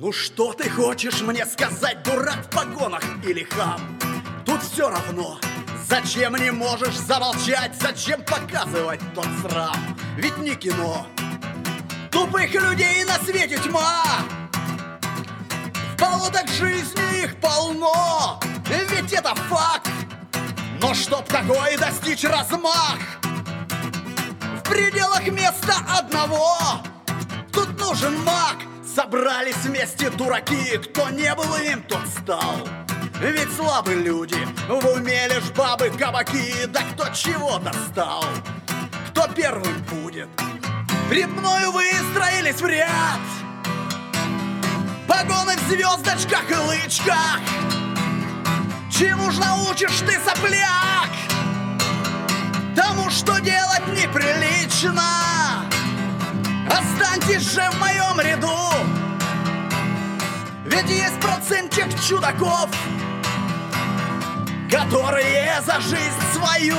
Ну что ты хочешь мне сказать, дурак в погонах или хам? Тут все равно, зачем не можешь замолчать, зачем показывать тот срам? Ведь не кино, тупых людей на свете тьма, в болотах жизни их полно, ведь это факт. Но чтоб такой достичь размах, в пределах места одного, тут нужен маг, Собрались вместе дураки, кто не был им, тот стал. Ведь слабы люди, в уме лишь бабы, кабаки, да кто чего достал. Кто первым будет? Пред мною выстроились в ряд Погоны в звездочках и лычках Чему ж научишь ты, сопляк? Тому, что делать неприлично Останьтесь же в моем ряду Ведь есть процентик чудаков Которые за жизнь свою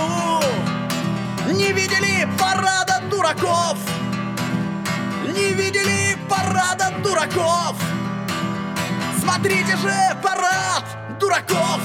Не видели парада дураков. Не видели парада дураков. Смотрите же парад дураков